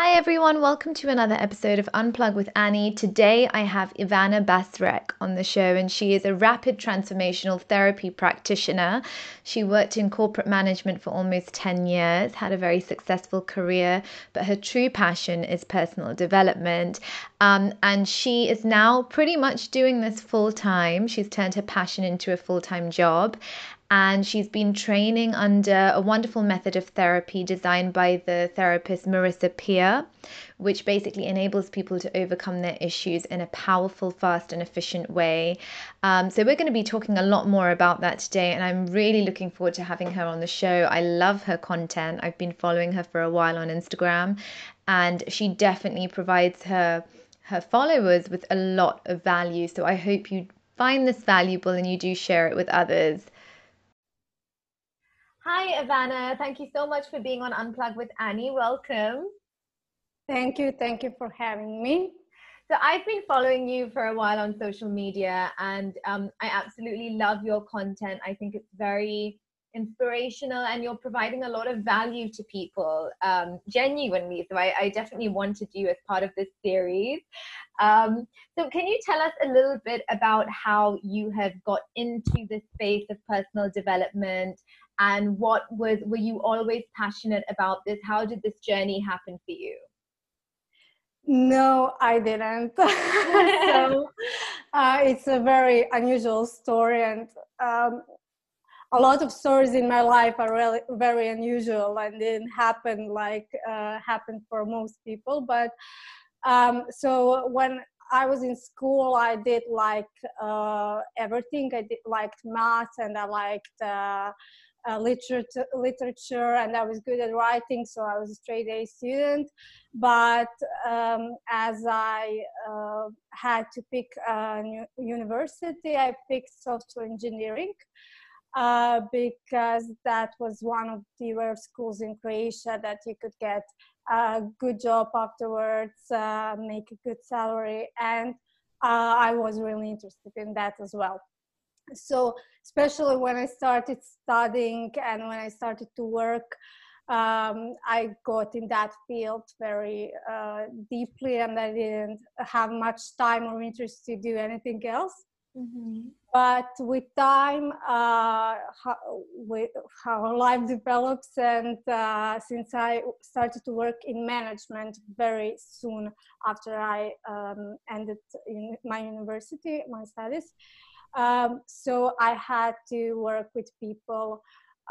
Hi everyone, welcome to another episode of Unplug with Annie. Today I have Ivana Basrek on the show, and she is a rapid transformational therapy practitioner. She worked in corporate management for almost 10 years, had a very successful career, but her true passion is personal development. Um, and she is now pretty much doing this full time. She's turned her passion into a full time job and she's been training under a wonderful method of therapy designed by the therapist Marisa Peer, which basically enables people to overcome their issues in a powerful, fast, and efficient way. Um, so, we're going to be talking a lot more about that today, and I'm really looking forward to having her on the show. I love her content, I've been following her for a while on Instagram, and she definitely provides her her followers with a lot of value. So I hope you find this valuable and you do share it with others. Hi, Ivana. Thank you so much for being on Unplug with Annie. Welcome. Thank you. Thank you for having me. So, I've been following you for a while on social media and um, I absolutely love your content. I think it's very inspirational and you're providing a lot of value to people um, genuinely. So, I, I, definitely wanted you as part of this series. Um, so, can you tell us a little bit about how you have got into the space of personal development and what was were you always passionate about this? How did this journey happen for you? No i didn't. So uh, it's a very unusual story and um, a lot of stories in my life are really very unusual and didn't happen like uh, happened for most people. But um, so when I was in school, I did like uh, everything. I did liked math and I liked uh, uh, literature, literature, and I was good at writing, so I was a straight A student. But um, as I uh, had to pick a university, I picked software engineering. Uh, because that was one of the rare schools in Croatia that you could get a good job afterwards, uh, make a good salary, and uh, I was really interested in that as well so especially when i started studying and when i started to work um, i got in that field very uh, deeply and i didn't have much time or interest to do anything else mm-hmm. but with time uh, how, with how life develops and uh, since i started to work in management very soon after i um, ended in my university my studies um, so I had to work with people,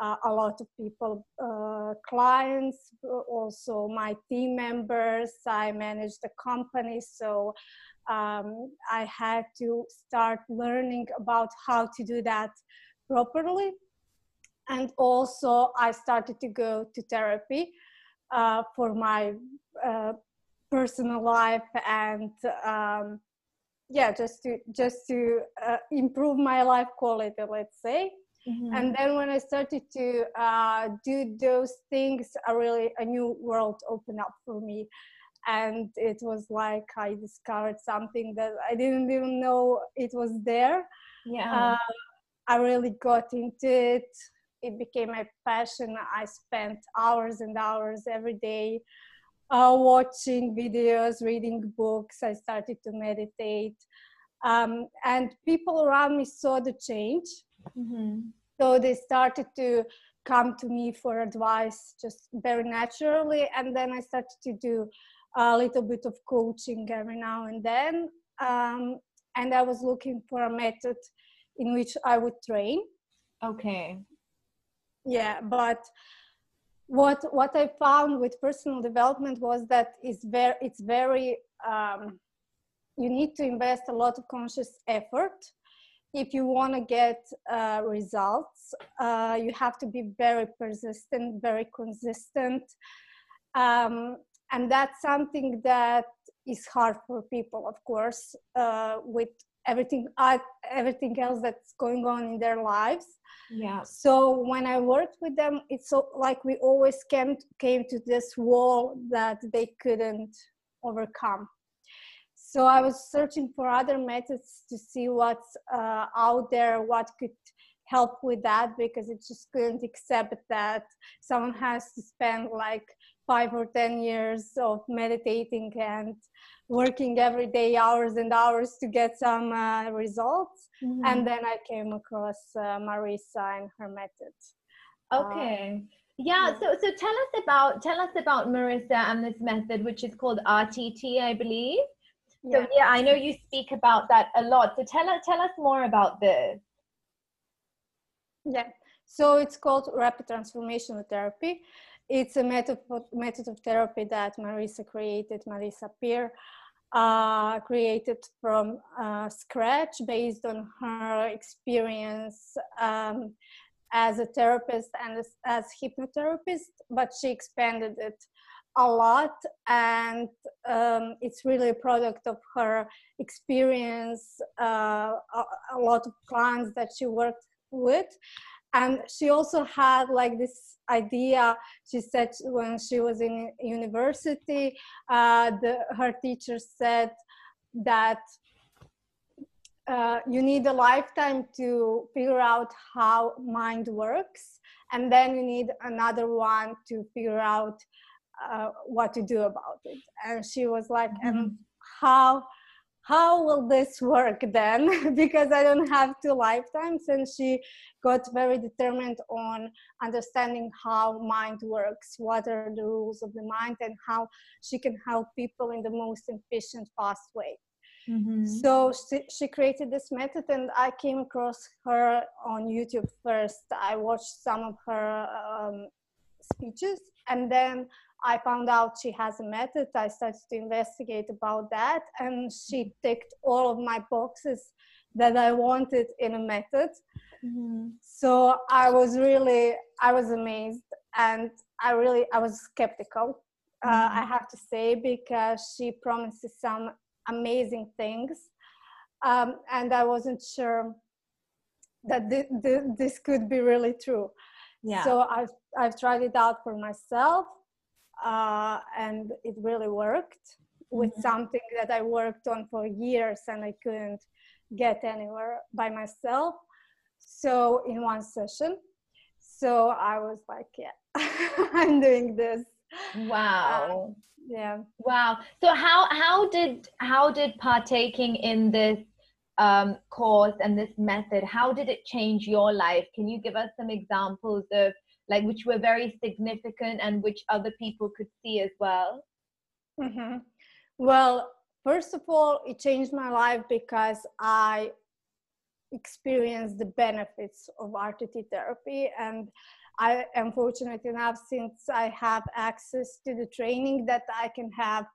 uh, a lot of people, uh, clients, also my team members. I managed the company, so um, I had to start learning about how to do that properly. And also, I started to go to therapy uh, for my uh, personal life and um, yeah just to just to uh, improve my life quality let's say. Mm-hmm. and then when i started to uh, do those things a really a new world opened up for me. And it was like i discovered something that i didn't even know it was there. Yeah. Uh, i really got into it. It became my passion. I spent hours and hours every day uh, watching videos, reading books. I started to meditate. Um, and people around me saw the change. Mm-hmm. So they started to come to me for advice just very naturally. And then I started to do a little bit of coaching every now and then. Um, and I was looking for a method in which I would train. Okay. Yeah, but what what I found with personal development was that it's very it's very um, you need to invest a lot of conscious effort. If you want to get uh, results uh, you have to be very persistent very consistent. Um, and that's something that is hard for people of course uh, with everything uh, everything else that's going on in their lives. Yeah. So when i worked with them it's so like we always came came to this wall that they couldn't overcome. So i was searching for other methods to see what's uh, out there what could help with that because it just couldn't accept that someone has to spend like five or ten years of meditating and working every day hours and hours to get some uh, results. Mm-hmm. and then i came across uh, marisa and her method. Okay. Uh, yeah, so so tell us about tell us about marisa and this method which is called rtt i believe. So yeah, yeah i know you speak about that a lot. So tell us tell us more about this. Yeah. So it's called rapid transformational therapy it's a method, method of therapy that Marisa created, Marisa Peer, uh, created from uh, scratch based on her experience um, as a therapist and as, as hypnotherapist, but she expanded it a lot. And um, it's really a product of her experience uh, a, a, lot of clients that she worked with and she also had like this idea she said when she was in university uh, the, her teacher said that uh, you need a lifetime to figure out how mind works and then you need another one to figure out uh, what to do about it and she was like mm-hmm. and how how will this work then? Because i don't have two lifetimes and she got very determined on understanding how mind works what are the rules of the mind and how she can help people in the most efficient fast way. Mm-hmm. so she, she created this method and i came across her on youtube first. I watched some of her um, speeches and then I found out she has a method. I started to investigate about that, and she ticked all of my boxes that I wanted in a method. Mm-hmm. So I was really, I was amazed, and I really, I was skeptical. Uh, mm-hmm. Uh, I have to say because she promises some amazing things, um, and I wasn't sure that th- th- this could be really true. Yeah. So I've I've tried it out for myself uh, and it really worked with mm-hmm. something that I worked on for years and I couldn't get anywhere by myself. So in one session, so I was like, yeah, I'm doing this. Wow. Uh, yeah. Wow. So how how did how did partaking in this um, course and this method how did it change your life? Can you give us some examples of like which were very significant and which other people could see as well mm-hmm. well first of all it changed my life because i experienced the benefits of rtt therapy and i am fortunate enough since i have access to the training that i can have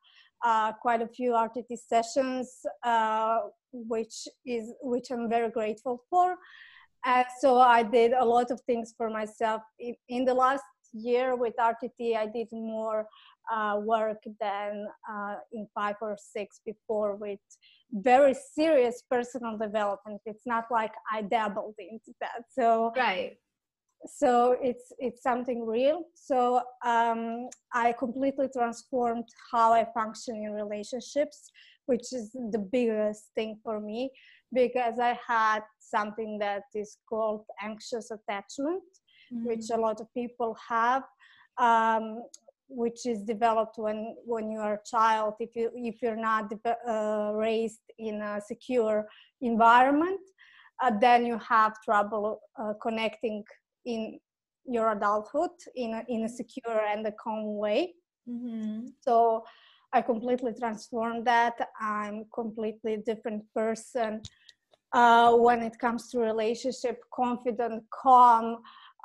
uh, quite a few RTT sessions, uh, which is which I'm very grateful for. And so I did a lot of things for myself. In, in the last year with RTT, I did more uh, work than uh, in five or six before with very serious personal development. It's not like I dabbled into that. So right. So it's it's something real. So um, I completely transformed how I function in relationships, which is the biggest thing for me because I had something that is called anxious attachment, mm-hmm. which a lot of people have, um, which is developed when when you are a child. If you if you're not uh, raised in a secure environment, uh, then you have trouble uh, connecting in your adulthood in a, in a secure and a calm way. Mm-hmm. So I completely transformed that. I'm completely different person uh, when it comes to relationship, confident, calm.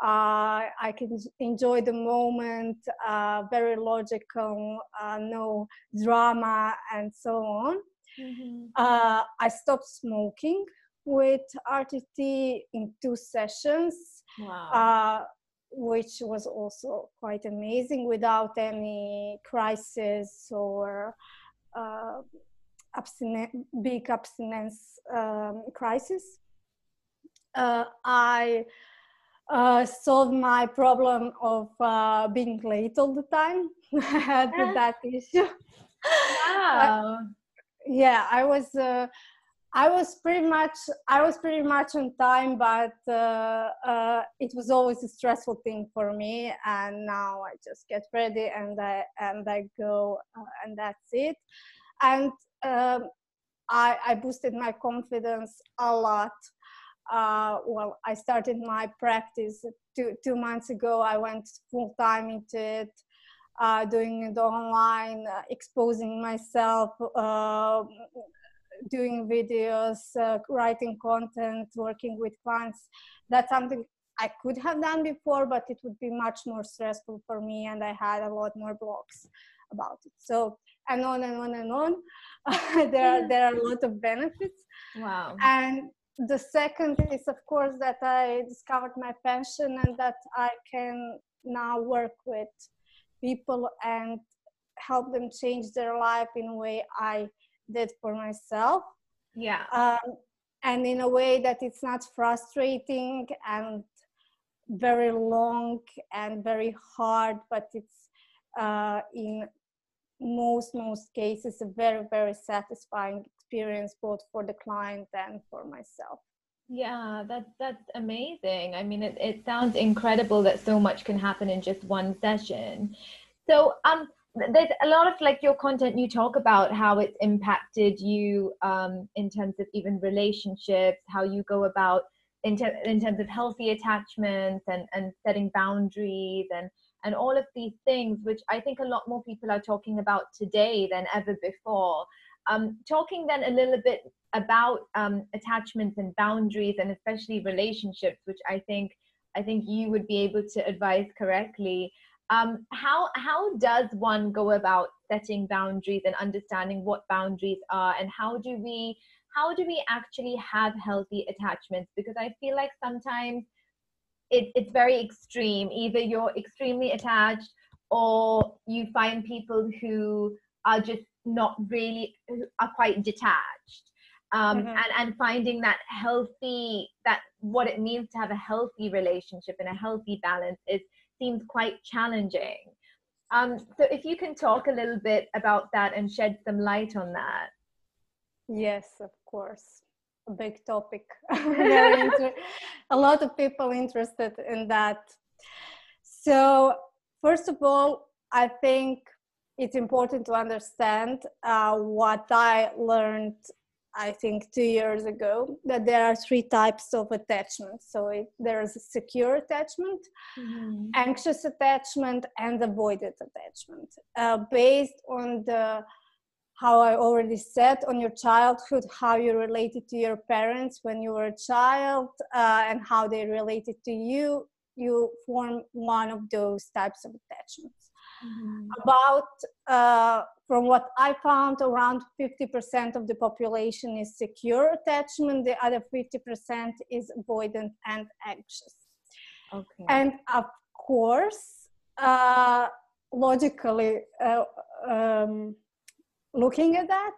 Uh, I can enjoy the moment, uh, very logical, uh, no drama, and so on. Mm-hmm. Uh, I stopped smoking with RTT in two sessions. Wow uh, which was also quite amazing without any crisis or uh, abstinence, big abstinence um, crisis. Uh, I uh, solved my problem of uh, being late all the time. I had that issue. Wow. yeah, I was. Uh, I was pretty much I was pretty much on time, but uh, uh, it was always a stressful thing for me. And now I just get ready and I and I go, uh, and that's it. And um, I, I boosted my confidence a lot. Uh, well, I started my practice two two months ago. I went full time into it. Uh, doing it online, uh, exposing myself, uh, doing videos, uh, writing content, working with clients. That's something I could have done before, but it would be much more stressful for me, and I had a lot more blocks about it. So, and on and on and on. there are there are a lot of benefits. Wow. And the second is, of course, that I discovered my passion and that I can now work with people and help them change their life in a way I did for myself. Yeah. Um, and in a way that it's not frustrating and very long and very hard, but it's uh, in most most cases a very very satisfying experience both for the client and for myself. Yeah, that that's amazing. I mean, it, it sounds incredible that so much can happen in just one session. So, um, there's a lot of like your content you talk about how it's impacted you um, in terms of even relationships how you go about in, ter- in terms of healthy attachments and, and setting boundaries and and all of these things which i think a lot more people are talking about today than ever before. Um, talking then a little bit about um, attachments and boundaries and especially relationships which i think i think you would be able to advise correctly. Um, how how does one go about setting boundaries and understanding what boundaries are? And how do we how do we actually have healthy attachments? Because i feel like sometimes it, it's very extreme either you're extremely attached or you find people who are just not really are quite detached um, mm-hmm. and and finding that healthy that what it means to have a healthy relationship and a healthy balance is seems quite challenging. Um, so if you can talk a little bit about that and shed some light on that. Yes, of course. A big topic. inter- a lot of people interested in that. So, first of all, I think it's important to understand uh, what I learned I think two years ago that there are three types of attachment. So it, there's a secure attachment, mm-hmm. anxious attachment, and avoided attachment. Uh, based on the how I already said on your childhood, how you related to your parents when you were a child, uh, and how they related to you, you form one of those types of attachments. Mm-hmm. About uh, from what I found, around 50% of the population is secure attachment, the other 50% is avoidant and anxious. Okay. And of course, uh, logically uh, um, looking at that,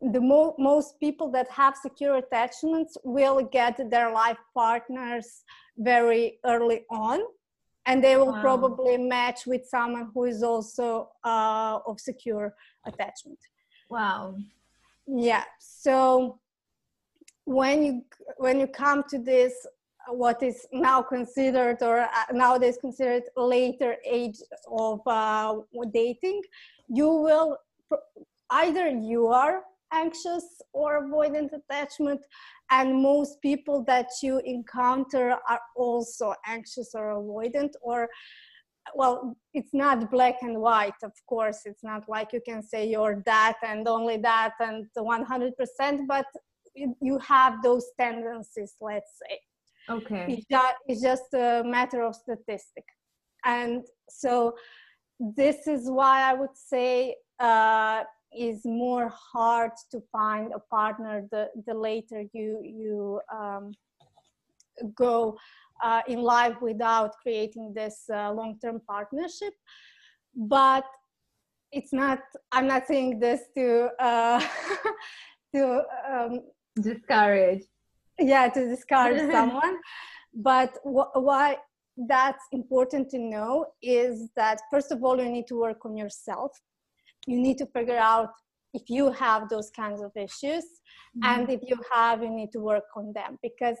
the mo- most people that have secure attachments will get their life partners very early on and they will wow. probably match with someone who is also uh, of secure attachment wow yeah so when you when you come to this what is now considered or uh, nowadays considered later age of uh, dating you will either you are anxious or avoidant attachment and most people that you encounter are also anxious or avoidant or well it's not black and white of course. It's not like you can say you're that and only that and 100% but you have those tendencies let's say. Okay. It's just, it's just a matter of statistic. And so this is why i would say uh, is more hard to find a partner the, the later you you um, go uh, in life without creating this uh, long-term partnership. But it's not i'm not saying this to uh, to um, discourage. Yeah to discourage someone. But wh- why that's important to know is that first of all you need to work on yourself you need to figure out if you have those kinds of issues mm-hmm. and if you have you need to work on them. Because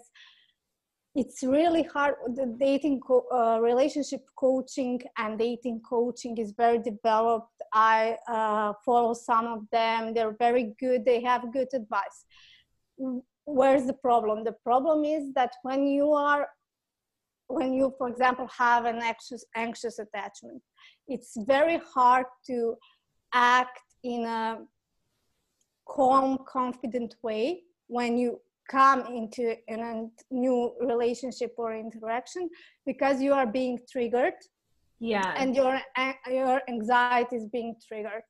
it's really hard the dating co- uh, relationship coaching and dating coaching is very developed. I uh, follow some of them. They're very good. They have good advice. Where's the problem? The problem is that when you are when you for example have an anxious anxious attachment it's very hard to act in a calm confident way when you come into a new relationship or interaction because you are being triggered yeah. and your your anxiety is being triggered.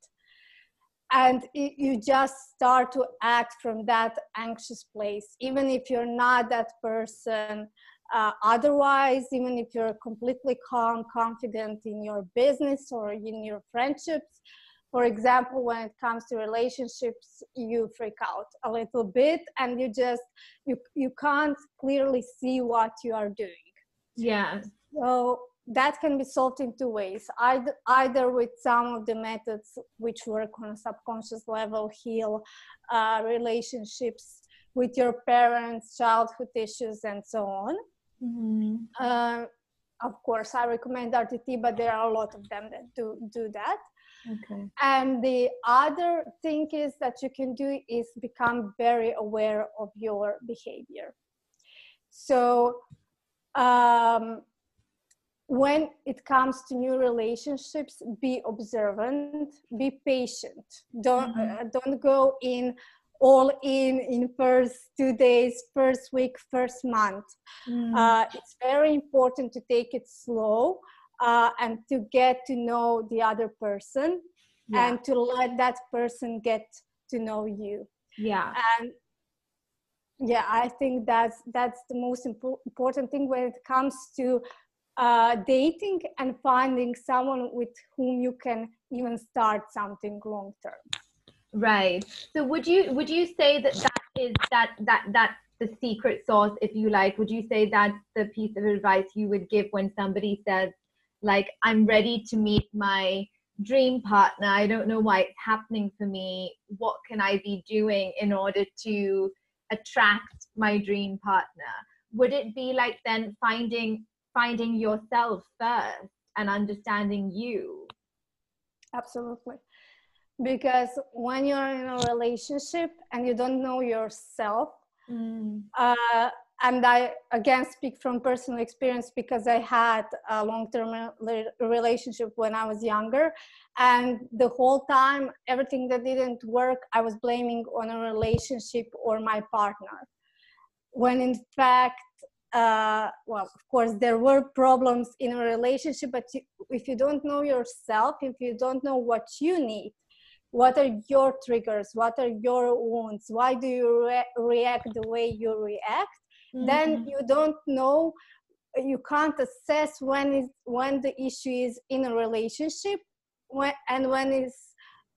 And you just start to act from that anxious place even if you're not that person uh, otherwise even if you're completely calm confident in your business or in your friendships for example when it comes to relationships you freak out a little bit and you just you you can't clearly see what you are doing. Yeah. So that can be solved in two ways. Either, either with some of the methods which work on a subconscious level heal uh, relationships with your parents childhood issues and so on. Mm-hmm. uh, of course i recommend rtt but there are a lot of them that do do that Okay. And the other thing is that you can do is become very aware of your behavior. So um, when it comes to new relationships, be observant, be patient. Don't mm-hmm. uh, don't go in all in in first two days, first week, first month. Mm. Uh, it's very important to take it slow uh, and to get to know the other person yeah. and to let that person get to know you. Yeah. And yeah i think that's that's the most impo- important thing when it comes to uh, dating and finding someone with whom you can even start something long term. Right. So would you would you say that that is that that that the secret sauce if you like? Would you say that's the piece of advice you would give when somebody says like i'm ready to meet my dream partner. I don't know why it's happening for me. What can i be doing in order to attract my dream partner? Would it be like then finding finding yourself first and understanding you? Absolutely. Because when you're in a relationship and you don't know yourself mm. uh, and I again speak from personal experience because I had a long-term relationship when I was younger, and the whole time everything that didn't work, I was blaming on a relationship or my partner, when in fact, uh, well, of course there were problems in a relationship, but if you don't know yourself, if you don't know what you need, what are your triggers? What are your wounds? Why do you re- react the way you react mm-hmm. then you don't know you can't assess when is when the issue is in a relationship when and when is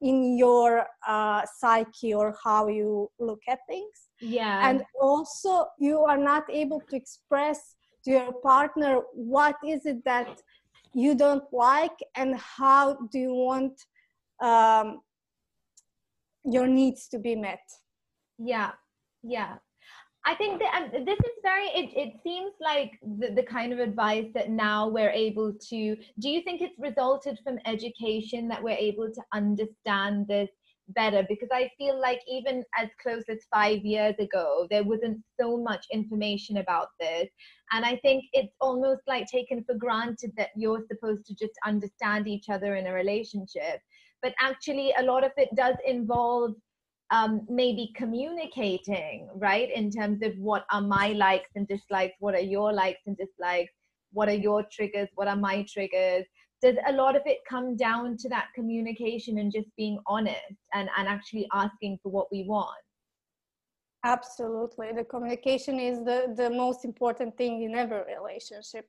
in your uh, psyche or how you look at things. Yeah. And also you are not able to express to your partner what is it that you don't like and how do you want um, your needs to be met. Yeah. Yeah I think that um, this is very, it, it seems like the, the kind of advice that now we're able to, do you think it's resulted from education that we're able to understand this better? Because I feel like even as close as five years ago, there wasn't so much information about this. And I think it's almost like taken for granted that you're supposed to just understand each other in a relationship. But actually, a lot of it does involve um, maybe communicating, right? In terms of what are my likes and dislikes, what are your likes and dislikes, what are your triggers, what are my triggers. Does a lot of it come down to that communication and just being honest and, and actually asking for what we want? Absolutely. The communication is the, the most important thing in every relationship.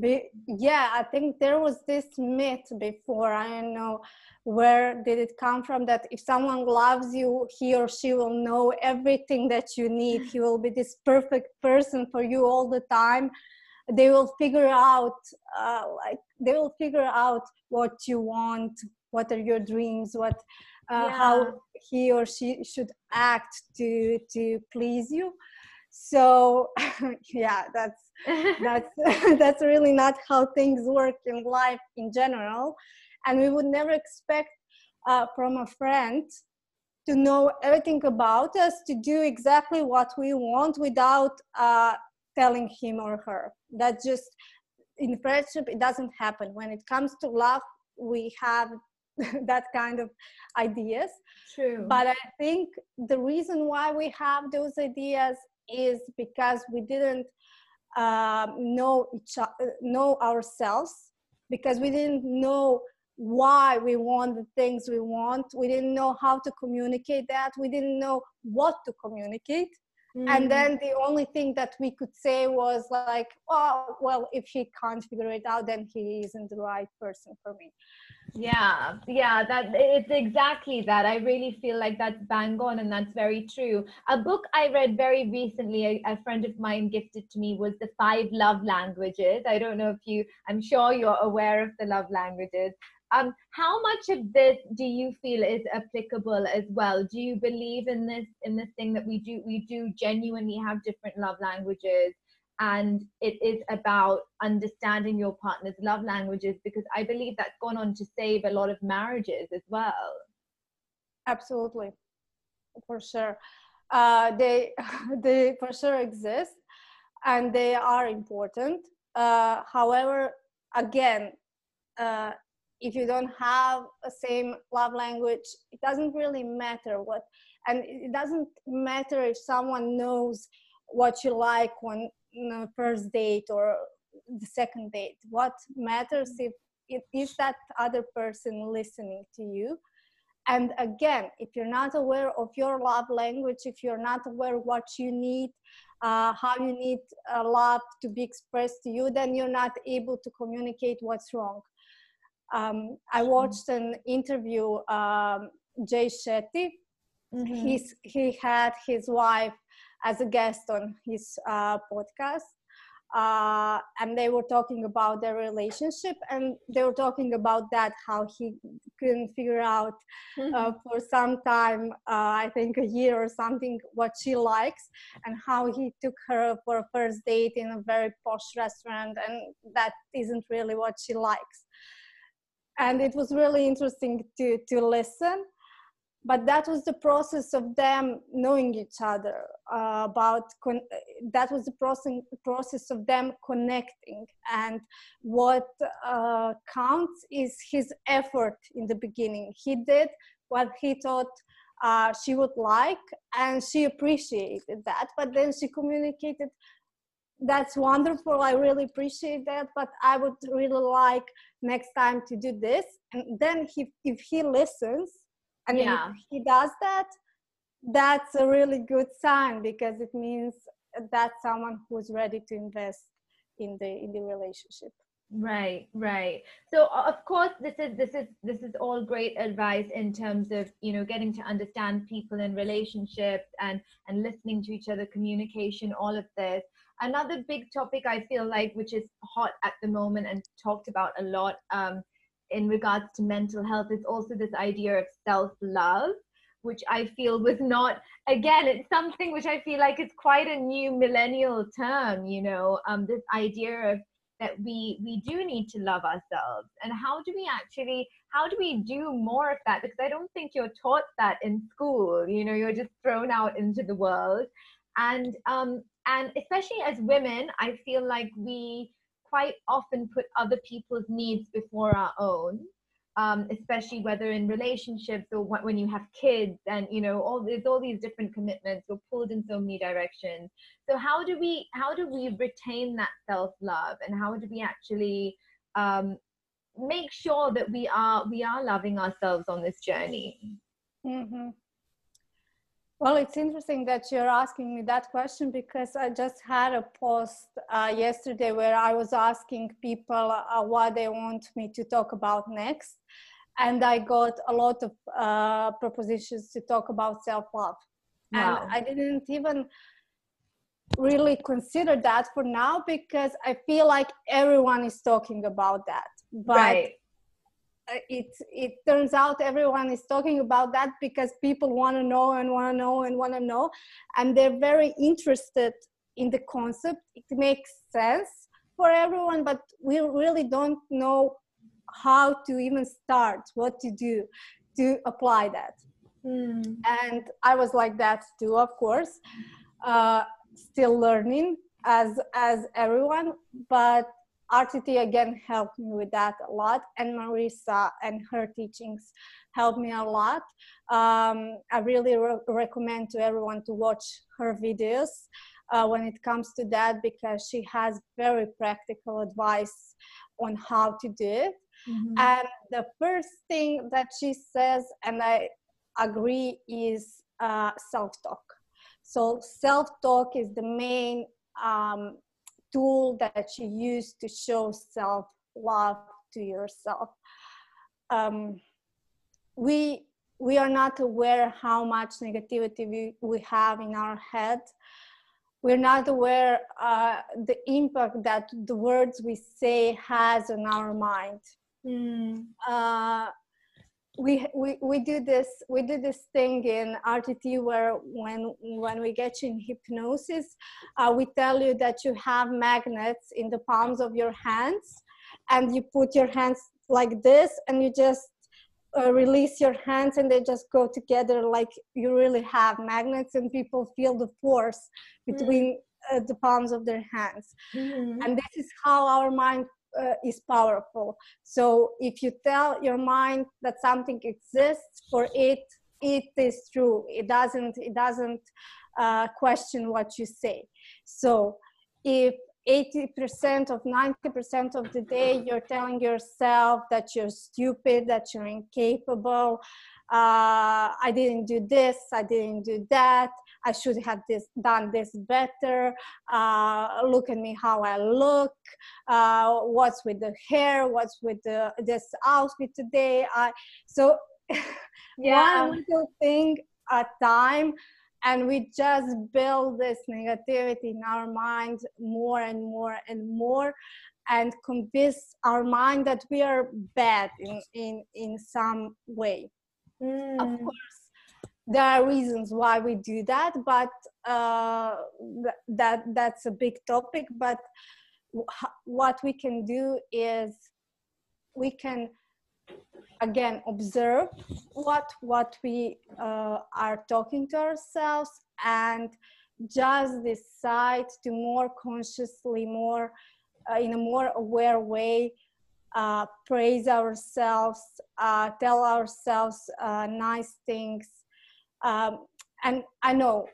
Be, yeah, I think there was this myth before. I don't know where did it come from that if someone loves you, he or she will know everything that you need. He will be this perfect person for you all the time. They will figure out, uh, like, they will figure out what you want, what are your dreams, what uh, yeah. how he or she should act to to please you so yeah that's that's that's really not how things work in life in general. And we would never expect uh, from a friend to know everything about us to do exactly what we want without uh, telling him or her. That just in friendship it doesn't happen. When it comes to love we have that kind of ideas. True. But i think the reason why we have those ideas is because we didn't uh, know each know ourselves because we didn't know why we want the things we want. We didn't know how to communicate that. We didn't know what to communicate mm. and then the only thing that we could say was like oh well if he can't figure it out then he isn't the right person for me. Yeah yeah that it's exactly that. I really feel like that's bang on and that's very true. A book i read very recently a, a, friend of mine gifted to me was the five love languages. I don't know if you i'm sure you're aware of the love languages um how much of this do you feel is applicable as well? Do you believe in this in this thing that we do we do genuinely have different love languages and it is about understanding your partner's love languages? Because i believe that's gone on to save a lot of marriages as well. Absolutely. For sure. Uh, they they for sure exist and they are important. Uh, however again uh, if you don't have a same love language it doesn't really matter what and it doesn't matter if someone knows what you like on the first date or the second date. What matters if is that other person listening to you? And again if you're not aware of your love language if you're not aware what you need uh, how you need love to be expressed to you then you're not able to communicate what's wrong um, i watched an interview um, jay shetty mm-hmm. He's, he had his wife as a guest on his uh, podcast. Uh, and they were talking about their relationship and they were talking about that how he couldn't figure out uh, mm-hmm. for some time uh, i think a year or something what she likes and how he took her for a first date in a very posh restaurant and that isn't really what she likes and it was really interesting to to listen. But that was the process of them knowing each other uh, about con- that was the process process of them connecting. And what uh, counts is his effort in the beginning. He did what he thought uh, she would like and she appreciated that. But then she communicated that's wonderful. I really appreciate that but i would really like next time to do this. And then he, if he listens and yeah. if he does that, that's a really good sign because it means that's someone who's ready to invest in the in the relationship. Right right. So of course this is this is this is all great advice in terms of you know getting to understand people in relationships and and listening to each other communication all of this another big topic i feel like which is hot at the moment and talked about a lot um, in regards to mental health is also this idea of self love which I feel was not again it's something which I feel like it's quite a new millennial term you know um this idea of that we we do need to love ourselves. And how do we actually how do we do more of that? Because I don't think you're taught that in school you know you're just thrown out into the world. And um and especially as women I feel like we quite often put other people's needs before our own um, especially whether in relationships or when you have kids and you know all there's all these different commitments we're pulled in so many directions so how do we how do we retain that self-love and how do we actually um, make sure that we are we are loving ourselves on this journey mm-hmm. Well, it's interesting that you're asking me that question because I just had a post uh, yesterday where I was asking people uh, what they want me to talk about next. And I got a lot of uh, propositions to talk about self love. Wow. And I didn't even really consider that for now because I feel like everyone is talking about that. But right. Uh, it it turns out everyone is talking about that because people want to know and want to know and want to know and they're very interested in the concept it makes sense for everyone but we really don't know how to even start what to do to apply that mm. and i was like that too of course uh, still learning as as everyone but RTT again helped me with that a lot, and Marisa and her teachings helped me a lot. Um, I really re- recommend to everyone to watch her videos uh, when it comes to that because she has very practical advice on how to do it. Mm-hmm. And the first thing that she says, and I agree, is uh, self talk. So, self talk is the main um, tool that you use to show self love to yourself. Um, we we are not aware how much negativity we, we have in our head. We're not aware uh, the impact that the words we say has on our mind. Mm. Uh, we, we we do this we do this thing in RTT where when when we get you in hypnosis, uh, we tell you that you have magnets in the palms of your hands, and you put your hands like this, and you just uh, release your hands, and they just go together like you really have magnets, and people feel the force between mm. uh, the palms of their hands, mm-hmm. and this is how our mind uh, is powerful. So if you tell your mind that something exists for it, it is true. It doesn't. It doesn't uh, question what you say. So if 80% of 90% of the day you're telling yourself that you're stupid, that you're incapable, uh, I didn't do this, I didn't do that, I should have this done this better. Uh, look at me how I look. Uh, what's with the hair? What's with the, this outfit today? I so yeah. one little thing at time and we just build this negativity in our mind more and more and more and convince our mind that we are bad in in in some way mm. of course there are reasons why we do that but uh, th- that that's a big topic but what we can do is we can again observe what what we uh, are talking to ourselves and just decide to more consciously more uh, in a more aware way uh, praise ourselves uh, tell ourselves uh, nice things um, and I know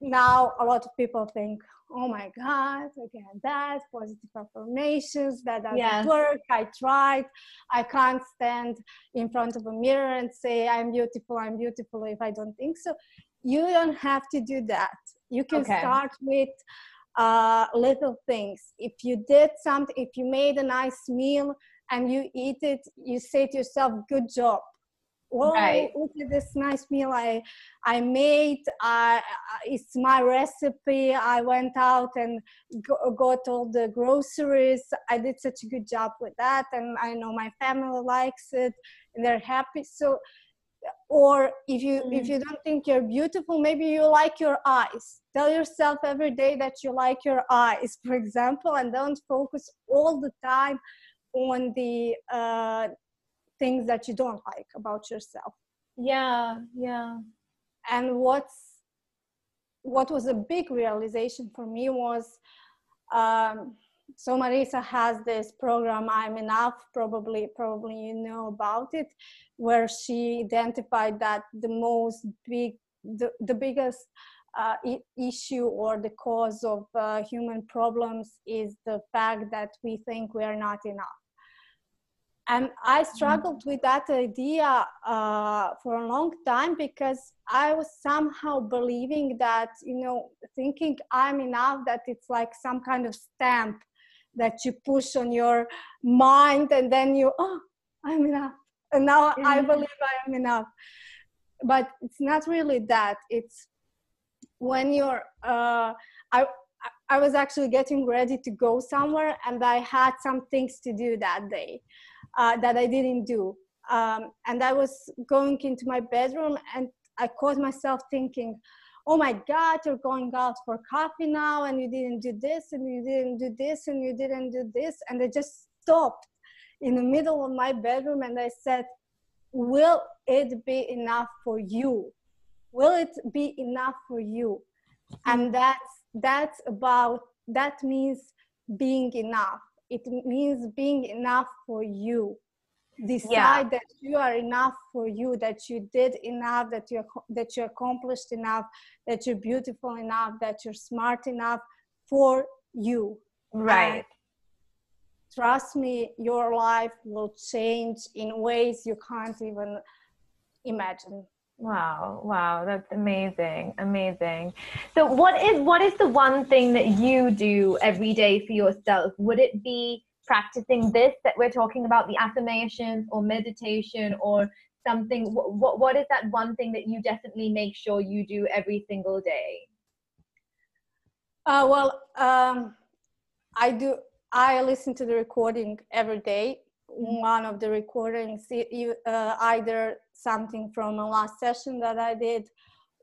now a lot of people think, oh my God, again, that positive affirmations, that doesn't yes. work. I tried. I can't stand in front of a mirror and say, I'm beautiful, I'm beautiful if I don't think so. You don't have to do that. You can okay. start with uh, little things. If you did something, if you made a nice meal and you eat it, you say to yourself, good job well right. look at this nice meal i i made. Uh, it's my recipe. I went out and got all the groceries. I did such a good job with that and i know my family likes it and they're happy. So or if you mm. if you don't think you're beautiful maybe you like your eyes. Tell yourself every day that you like your eyes for example and don't focus all the time on the uh, things that you don't like about yourself? Yeah yeah. And what's what was a big realization for me was um, so marisa has this program i'm enough probably probably you know about it where she identified that the most big the, the biggest uh, issue or the cause of uh, human problems is the fact that we think we are not enough and i struggled with that idea uh, for a long time because i was somehow believing that you know thinking i'm enough that it's like some kind of stamp that you push on your mind and then you oh i'm enough. And now i believe i am enough. But it's not really that. It's when you're uh, i I was actually getting ready to go somewhere and I had some things to do that day uh, that I didn't do. Um, and I was going into my bedroom and I caught myself thinking, oh my God, you're going out for coffee now and you didn't do this and you didn't do this and you didn't do this. And I just stopped in the middle of my bedroom and I said, will it be enough for you? Will it be enough for you? And that's, that's about, that means being enough. It means being enough for you. Decide yeah. that you are enough for you that you did enough that you that you accomplished enough that you're beautiful enough that you're smart enough for you. Right. And trust me your life will change in ways you can't even imagine wow wow that's amazing amazing. So what is what is the one thing that you do every day for yourself? Would it be practicing this that we're talking about the affirmations or meditation or something? What, what is that one thing that you definitely make sure you do every single day? Uh, well um, i do i listen to the recording every day. One of the recordings uh, either something from a last session that i did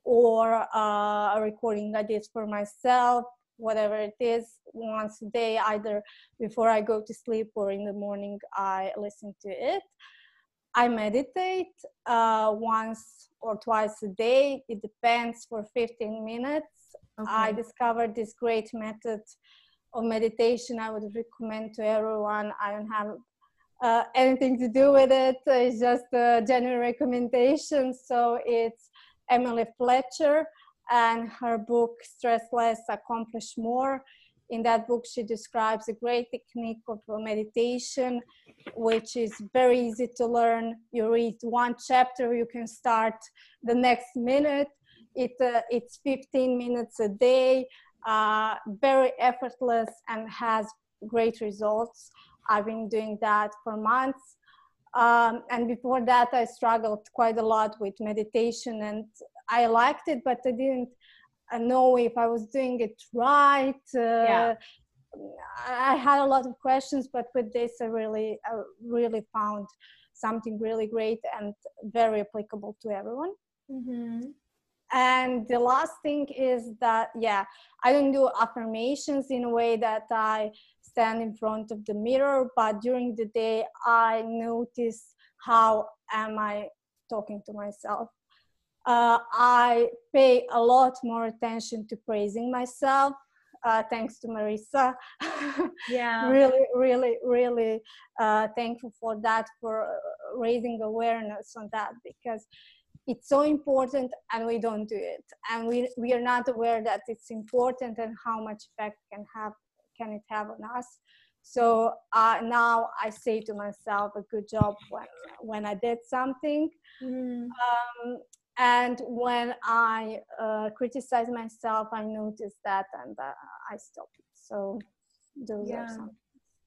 or uh, a recording i did for myself whatever it is. Once a day either before i go to sleep or in the morning i listen to it. I meditate uh, once or twice a day. It depends for 15 minutes. Okay. i discovered this great method of meditation i would recommend to everyone. I don't have uh, anything to do with it it's just a general recommendation so it's emily fletcher and her book Stress Less, Accomplish More. In that book, she describes a great technique of meditation, which is very easy to learn. You read one chapter, you can start the next minute. It, uh, it's 15 minutes a day, uh, very effortless, and has great results. I've been doing that for months. Um, and before that, I struggled quite a lot with meditation and I liked it, but I didn't uh, know if I was doing it right. Uh, yeah. I had a lot of questions, but with this, I really, I really found something really great and very applicable to everyone. Mm-hmm. And the last thing is that, yeah, I don't do affirmations in a way that I stand in front of the mirror, but during the day, I notice how am I talking to myself uh, I pay a lot more attention to praising myself. Uh, thanks to Marisa. Yeah. really, really, really uh, thankful for that, for raising awareness on that because it's so important and we don't do it. And we, we are not aware that it's important and how much effect can have can it have on us. So uh, now I say to myself, a good job when, when I did something. Mm. Um, and when i uh, criticize myself i notice that and uh, i stop so those yeah. are some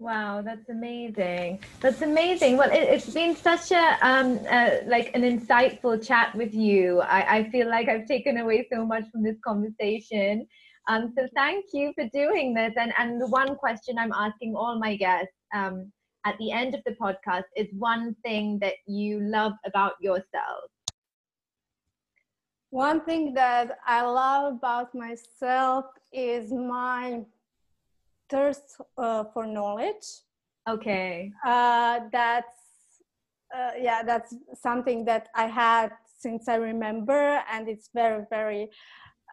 Wow, that's amazing. That's amazing. Well, it, has been such a um uh, like an insightful chat with you. I, I feel like I've taken away so much from this conversation. Um, so thank you for doing this. And and the one question I'm asking all my guests um at the end of the podcast is one thing that you love about yourself. One thing that I love about myself is my thirst uh, for knowledge. Okay. Uh, that's uh, yeah, that's something that I had since I remember, and it's very very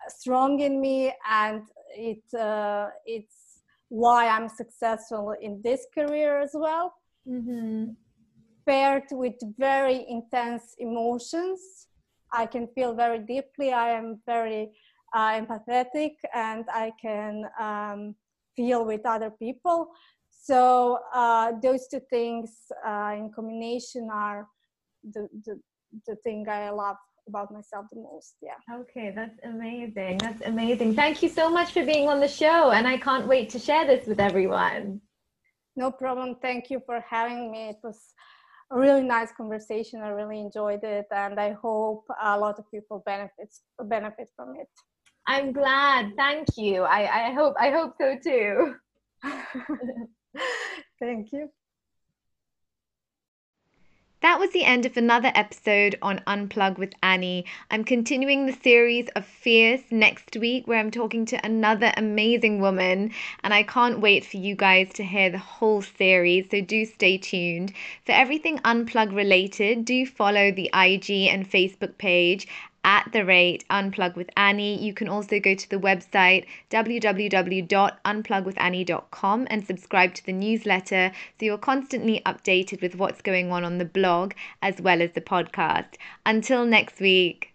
strong in me, and it uh, it's why I'm successful in this career as well. Mm-hmm. Paired with very intense emotions I can feel very deeply. I am very uh, empathetic and I can um, feel with other people. So uh, those two things uh, in combination are the, the, the thing I love about myself the most. Yeah. Okay, that's amazing. That's amazing. Thank you so much for being on the show. And I can't wait to share this with everyone. No problem. Thank you for having me. It was a really nice conversation. I really enjoyed it, and I hope a lot of people benefits benefit from it. I'm glad. Thank you. I, I hope I hope so too. Thank you. That was the end of another episode on Unplug with Annie. I'm continuing the series of Fierce next week, where I'm talking to another amazing woman, and I can't wait for you guys to hear the whole series, so do stay tuned. For everything Unplug related, do follow the IG and Facebook page at the rate unplug with annie. You can also go to the website www.unplugwithannie.com and subscribe to the newsletter so you're constantly updated with what's going on on the blog as well as the podcast. Until next week